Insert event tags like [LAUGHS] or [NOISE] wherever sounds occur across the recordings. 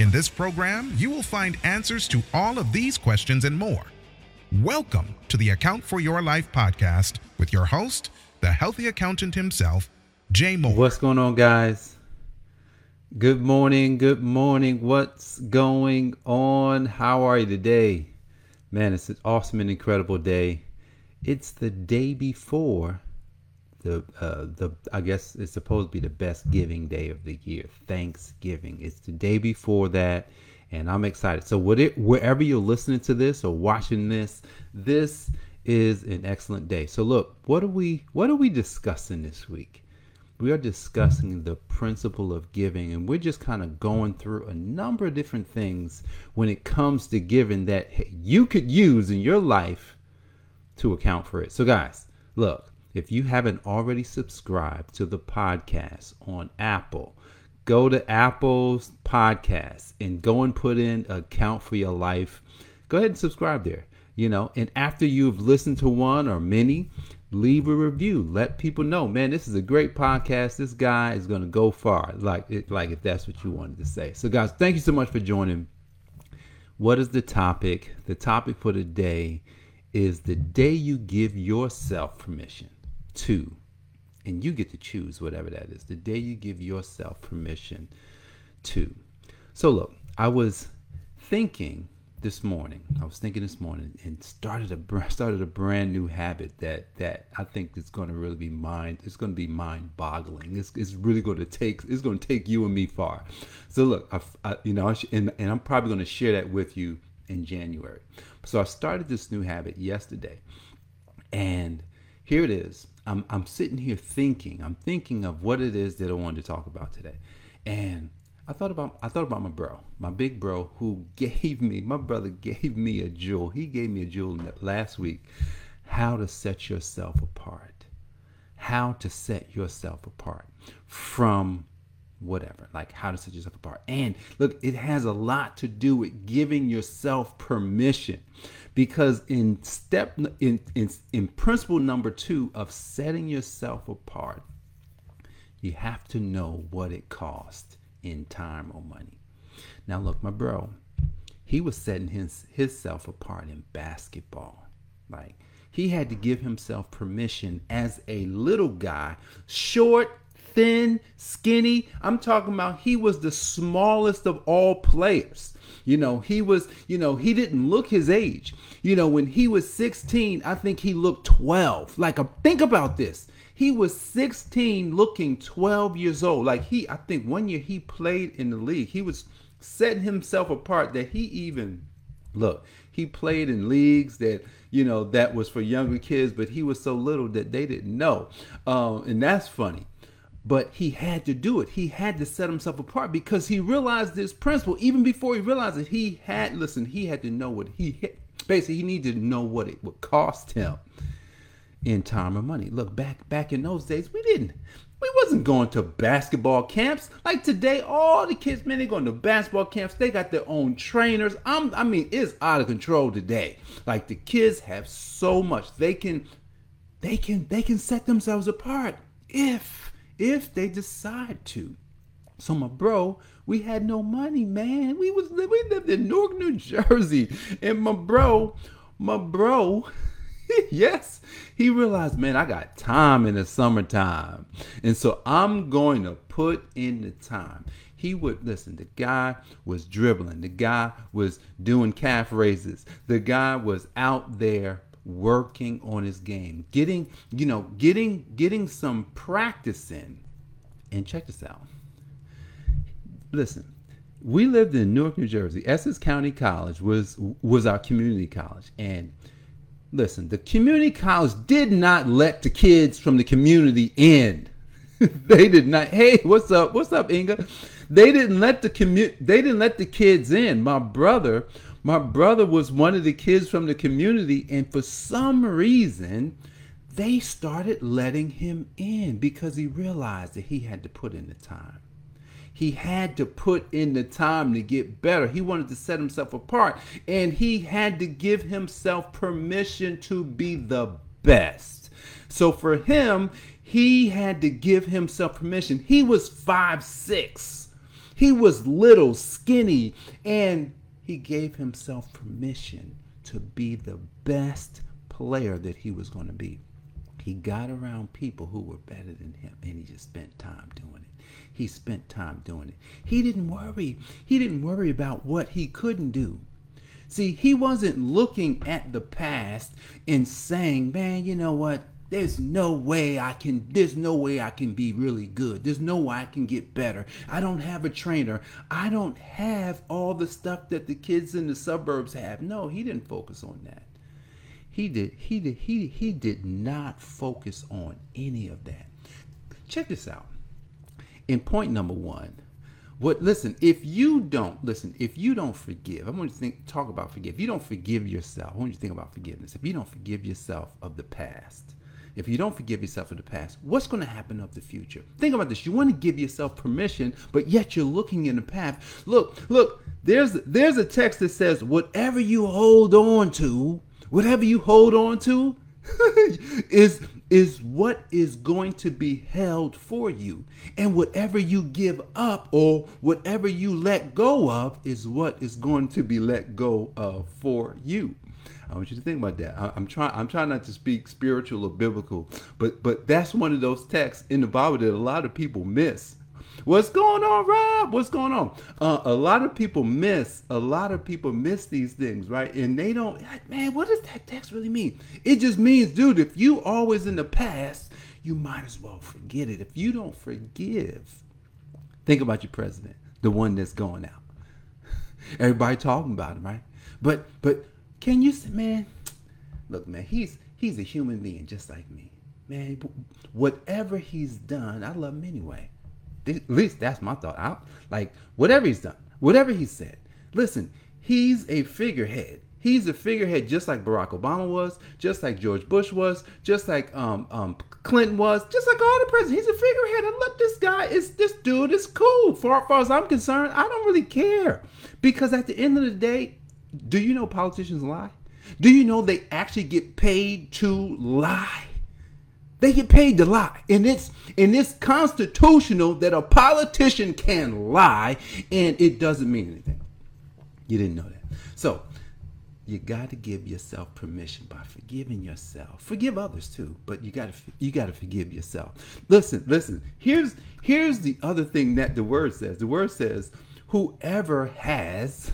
In this program, you will find answers to all of these questions and more. Welcome to the Account for Your Life podcast with your host, the healthy accountant himself, Jay Moore. What's going on, guys? Good morning. Good morning. What's going on? How are you today? Man, it's an awesome and incredible day. It's the day before the uh, the I guess it's supposed to be the best giving day of the year, Thanksgiving. It's the day before that, and I'm excited. So, what it, wherever you're listening to this or watching this, this is an excellent day. So, look, what are we what are we discussing this week? We are discussing the principle of giving, and we're just kind of going through a number of different things when it comes to giving that you could use in your life to account for it. So, guys, look if you haven't already subscribed to the podcast on Apple, go to Apple's podcast and go and put in account for your life. Go ahead and subscribe there. You know, and after you've listened to one or many, leave a review. Let people know, man, this is a great podcast. This guy is going to go far. Like, it, like if that's what you wanted to say. So, guys, thank you so much for joining. What is the topic? The topic for today is the day you give yourself permission to, and you get to choose whatever that is, the day you give yourself permission to. So, look, I was thinking this morning. I was thinking this morning and started a [LAUGHS] started a brand new habit that that I think is going to really be mind. It's going to be mind boggling. It's, it's really going to take it's going to take you and me far. So look, I, I you know, and, and I'm probably going to share that with you in January. So I started this new habit yesterday, and here it is. I'm, I'm sitting here thinking, I'm thinking of what it is that I wanted to talk about today. And I thought about I thought about my bro, my big bro, who [LAUGHS] gave me my brother gave me a jewel. He gave me a jewel last week. How to set yourself apart. How to set yourself apart from whatever. Like how to set yourself apart. And look, it has a lot to do with giving yourself permission because in step in, in in principle number 2 of setting yourself apart you have to know what it costs in time or money. Now look my bro he was setting his himself apart in basketball. Like he had to give himself permission as a little guy short thin skinny i'm talking about he was the smallest of all players you know, he was, you know, he didn't look his age. You know, when he was 16, I think he looked 12. Like, uh, think about this. He was 16 looking 12 years old. Like, he, I think one year he played in the league. He was setting himself apart that he even, look, he played in leagues that, you know, that was for younger kids, but he was so little that they didn't know. Um, and that's funny but he had to do it. He had to set himself apart because he realized this principle even before he realized it. He had listen. He had to know what he. Basically, he needed to know what it would cost him in time or money. Look back back in those days, we didn't. We wasn't going to basketball camps like today. All the kids, man, they going to basketball camps. They got their own trainers. I'm, I mean, it's out of control today. Like the kids have so much they can, they can, they can set themselves apart if if they decide to. So my bro, we had no money, man. We was we lived in Newark, New Jersey, and my bro, my bro, [LAUGHS] yes, he realized, man, I got time in the summertime, and so I'm going to put in the time. He would listen. The guy was dribbling. The guy was doing calf raises. The guy was out there working on his game, getting, you know, getting getting some practice in. And check this out. Listen, we lived in Newark, New Jersey. Essex County College was was our community college. And listen, the community college did not let the kids from the community in. [LAUGHS] they did not. Hey, what's up? What's up, Inga? They didn't let the commu- they didn't let the kids in. My brother My brother was one of the kids from the community, and for some reason, they started letting him in because he realized that he had to put in the time. He had to put in the time to get better. He wanted to set himself apart, and he had to give himself permission to be the best. So for him, he had to give himself permission. He was five six. He was little, skinny, and he gave himself permission to be the best player that he was going to be. He got around people who were better than him and he just spent time doing it. He spent time doing it. He didn't worry. He didn't worry about what he couldn't do. See, he wasn't looking at the past and saying, man, you know what? There's no way I can, there's no way I can be really good. There's no way I can get better. I don't have a trainer. I don't have all the stuff that the kids in the suburbs have. No, he didn't focus on that. He did, he did, he, he did not focus on any of that. Check this out. In point number one, what listen, if you don't listen, if you don't forgive, I want you to think talk about forgive. If you don't forgive yourself, I want you to think about forgiveness. If you don't forgive yourself of the past, if you don't forgive yourself of the past, what's going to happen of the future? Think about this. You want to give yourself permission, but yet you're looking in the past. Look, look, there's there's a text that says, whatever you hold on to, whatever you hold on to [LAUGHS] is is what is going to be held for you. And whatever you give up or whatever you let go of is what is going to be let go of for you. I want you to think about that. I, am trying. I'm trying not to speak spiritual or biblical, but but that's one of those texts in the Bible that a lot of people miss. What's going on, Rob? What's going on? Uh, a lot of people miss. A lot of people miss these things, right? And they don't. Like, man, what does that text really mean? It just means, dude, if you always in the past, you might as well forget it. If you don't forgive, think about your president, the one that's going out. [LAUGHS] Everybody talking about him, right? But but can you man? Look, man, he's he's a human being just like me, man. Whatever he's done, I love him anyway. At least that's my thought. I, like whatever he's done, whatever he said. Listen, he's a figurehead. He's a figurehead just like Barack Obama was, just like George Bush was, just like um, um, Clinton was, just like all the presidents. He's a figurehead. And look, this guy is this dude is cool. Far, far as I'm concerned, I don't really care because at the end of the day, do you know politicians lie? Do you know they actually get paid to lie? They get paid to lie. And it's and it's constitutional that a politician can lie and it doesn't mean anything. You didn't know that. So you got to give yourself permission by forgiving yourself. Forgive others too, but you got to you got to forgive yourself. Listen, listen. Here's here's the other thing that the word says. The word says, "Whoever has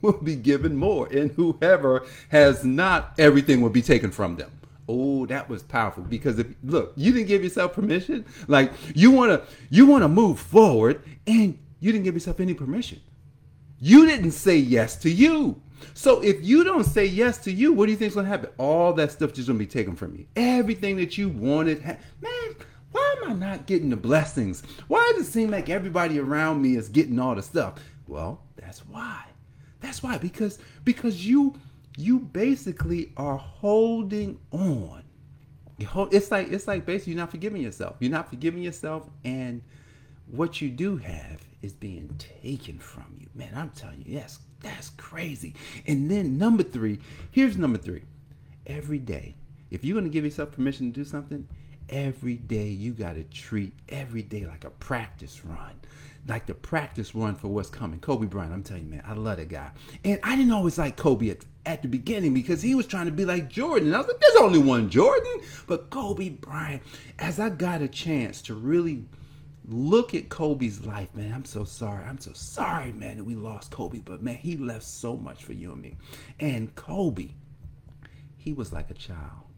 [LAUGHS] will be given more, and whoever has not, everything will be taken from them." Oh, that was powerful because if look, you didn't give yourself permission. Like you want to you want to move forward and you didn't give yourself any permission. You didn't say yes to you. So if you don't say yes to you, what do you think's to happen? All that stuff just to be taken from you. Everything that you wanted, man, why am I not getting the blessings? Why does it seem like everybody around me is getting all the stuff? Well, that's why. That's why because because you you basically are holding on. It's like it's like basically you're not forgiving yourself. You're not forgiving yourself, and what you do have is being taken from you. Man, I'm telling you, yes, that's crazy. And then number three, here's number three. Every day, if you're gonna give yourself permission to do something, every day you gotta treat every day like a practice run like the practice run for what's coming. Kobe Bryant, I'm telling you, man, I love that guy. And I didn't always like Kobe at, at the beginning because he was trying to be like Jordan. And I was like, there's only one Jordan. But Kobe Bryant, as I got a chance to really look at Kobe's life, man, I'm so sorry. I'm so sorry, man, that we lost Kobe. But man, he left so much for you and me. And Kobe, he was like a child.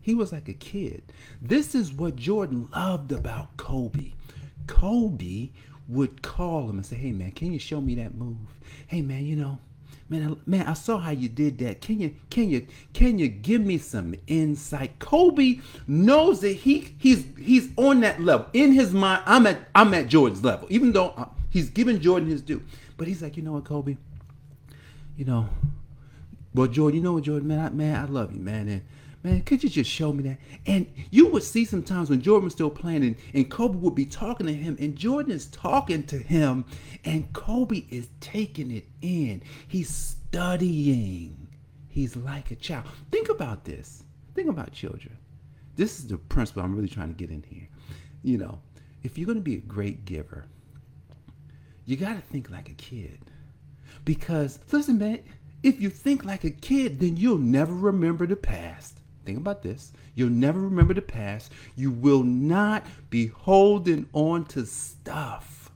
He was like a kid. This is what Jordan loved about Kobe. Kobe would call him and say, "Hey man, can you show me that move? Hey man, you know, man, I, man, I saw how you did that. Can you, can you, can you give me some insight?" Kobe knows that he he's he's on that level in his mind. I'm at I'm at Jordan's level, even though uh, he's giving Jordan his due. But he's like, you know what, Kobe? you know, well, Jordan, you know what, Jordan, man, I, man, I love you, man, and man, could you just show me that? And you would see sometimes when Jordan was still playing, and, and Kobe would be talking to him, and Jordan is talking to him, and Kobe is taking it in. He's studying. He's like a child. Think about this. Think about children. This is the principle I'm really trying to get in here. You know, if you're going to be a great giver, you got to think like a kid. Because, listen, man, if you think like a kid, then you'll never remember the past. Think about this. You'll never remember the past. You will not be holding on to stuff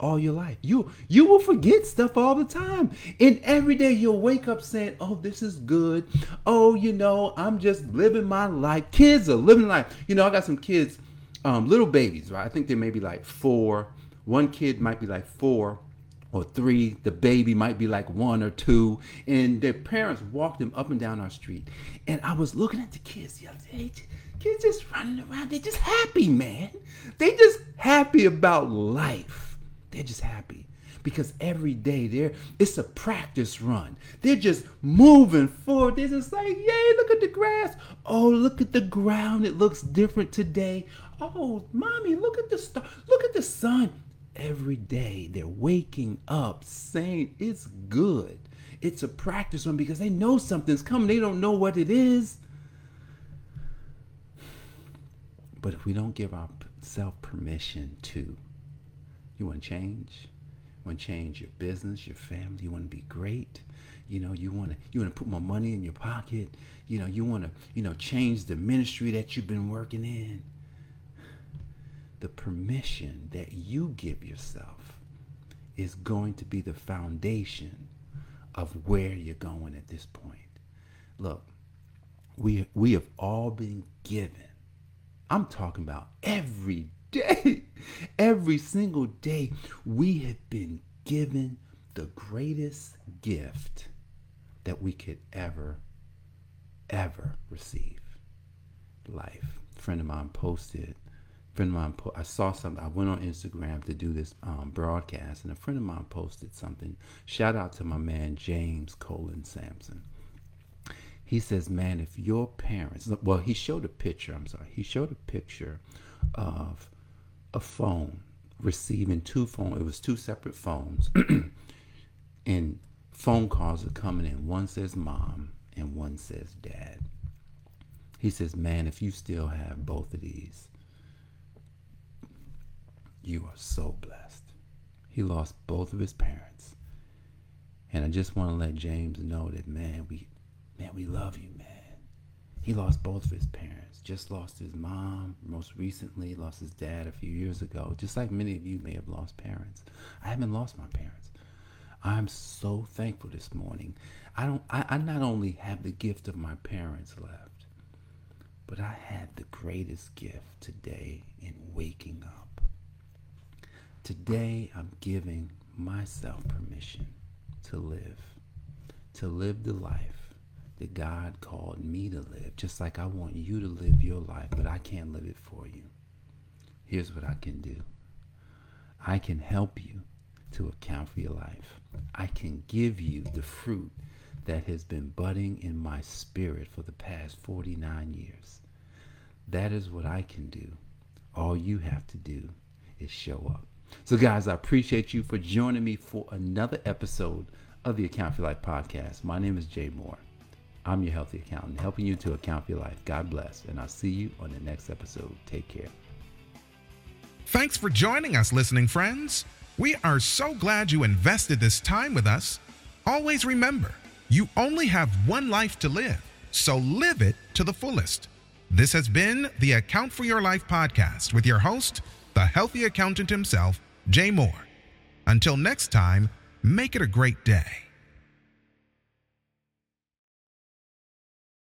all your life. You you will forget stuff all the time. And every day you'll wake up saying, "Oh, this is good. Oh, you know, I'm just living my life." Kids are living life. You know, I got some kids, um, little babies, right? I think they may be like four. One kid might be like four or three. The baby might be like one or two. And their parents walk them up and down our street. And I was looking at the kids the other day. Kids just running around. They're just happy, man. They just happy about life. They're just happy. Because every day they're it's a practice run. They're just moving forward. They're just like, yay, look at the grass. Oh, look at the ground. It looks different today. Oh, mommy, look at the star. Look at the sun every day. They're waking up saying it's good. It's a practice one because they know something's coming. They don't know what it is. But if we don't give ourselves permission to, you want to change? You want to change your business, your family? You want to be great? You know, you want to you want to put more money in your pocket. You know, you want to you know change the ministry that you've been working in the permission that you give yourself is going to be the foundation of where you're going at this point. Look, we we have all been given. I'm talking about every day. [LAUGHS] Every single day we have been given the greatest gift that we could ever ever receive. Life. A friend of mine posted friend of mine, po- I saw something. I went on Instagram to do this um, broadcast, and a friend of mine posted something. Shout out to my man James Colin Sampson. He says, "Man, if your parents, well, he showed a picture. I'm sorry, he showed a picture of a phone receiving two phone. It was two separate phones, [CLEARS THROAT] and phone calls are coming in. One says mom, and one says dad." He says, "Man, if you still have both of these." You are so blessed. He lost both of his parents. And I just want to let James know that man, we man, we love you, man. He lost both of his parents. Just lost his mom. Most recently, lost his dad a few years ago. Just like many of you may have lost parents. I haven't lost my parents. I'm so thankful this morning. I don't I, I not only have the gift of my parents left, but I had the greatest gift today in waking up. Today, I'm giving myself permission to live, to live the life that God called me to live, just like I want you to live your life, but I can't live it for you. Here's what I can do I can help you to account for your life. I can give you the fruit that has been budding in my spirit for the past 49 years. That is what I can do. All you have to do is show up. So, guys, I appreciate you for joining me for another episode of the Account for Life podcast. My name is Jay Moore. I'm your healthy accountant, helping you to account for your life. God bless, and I'll see you on the next episode. Take care. Thanks for joining us, listening friends. We are so glad you invested this time with us. Always remember, you only have one life to live, so live it to the fullest. This has been the Account for Your Life podcast with your host, the healthy accountant himself, Jay Moore. Until next time, make it a great day.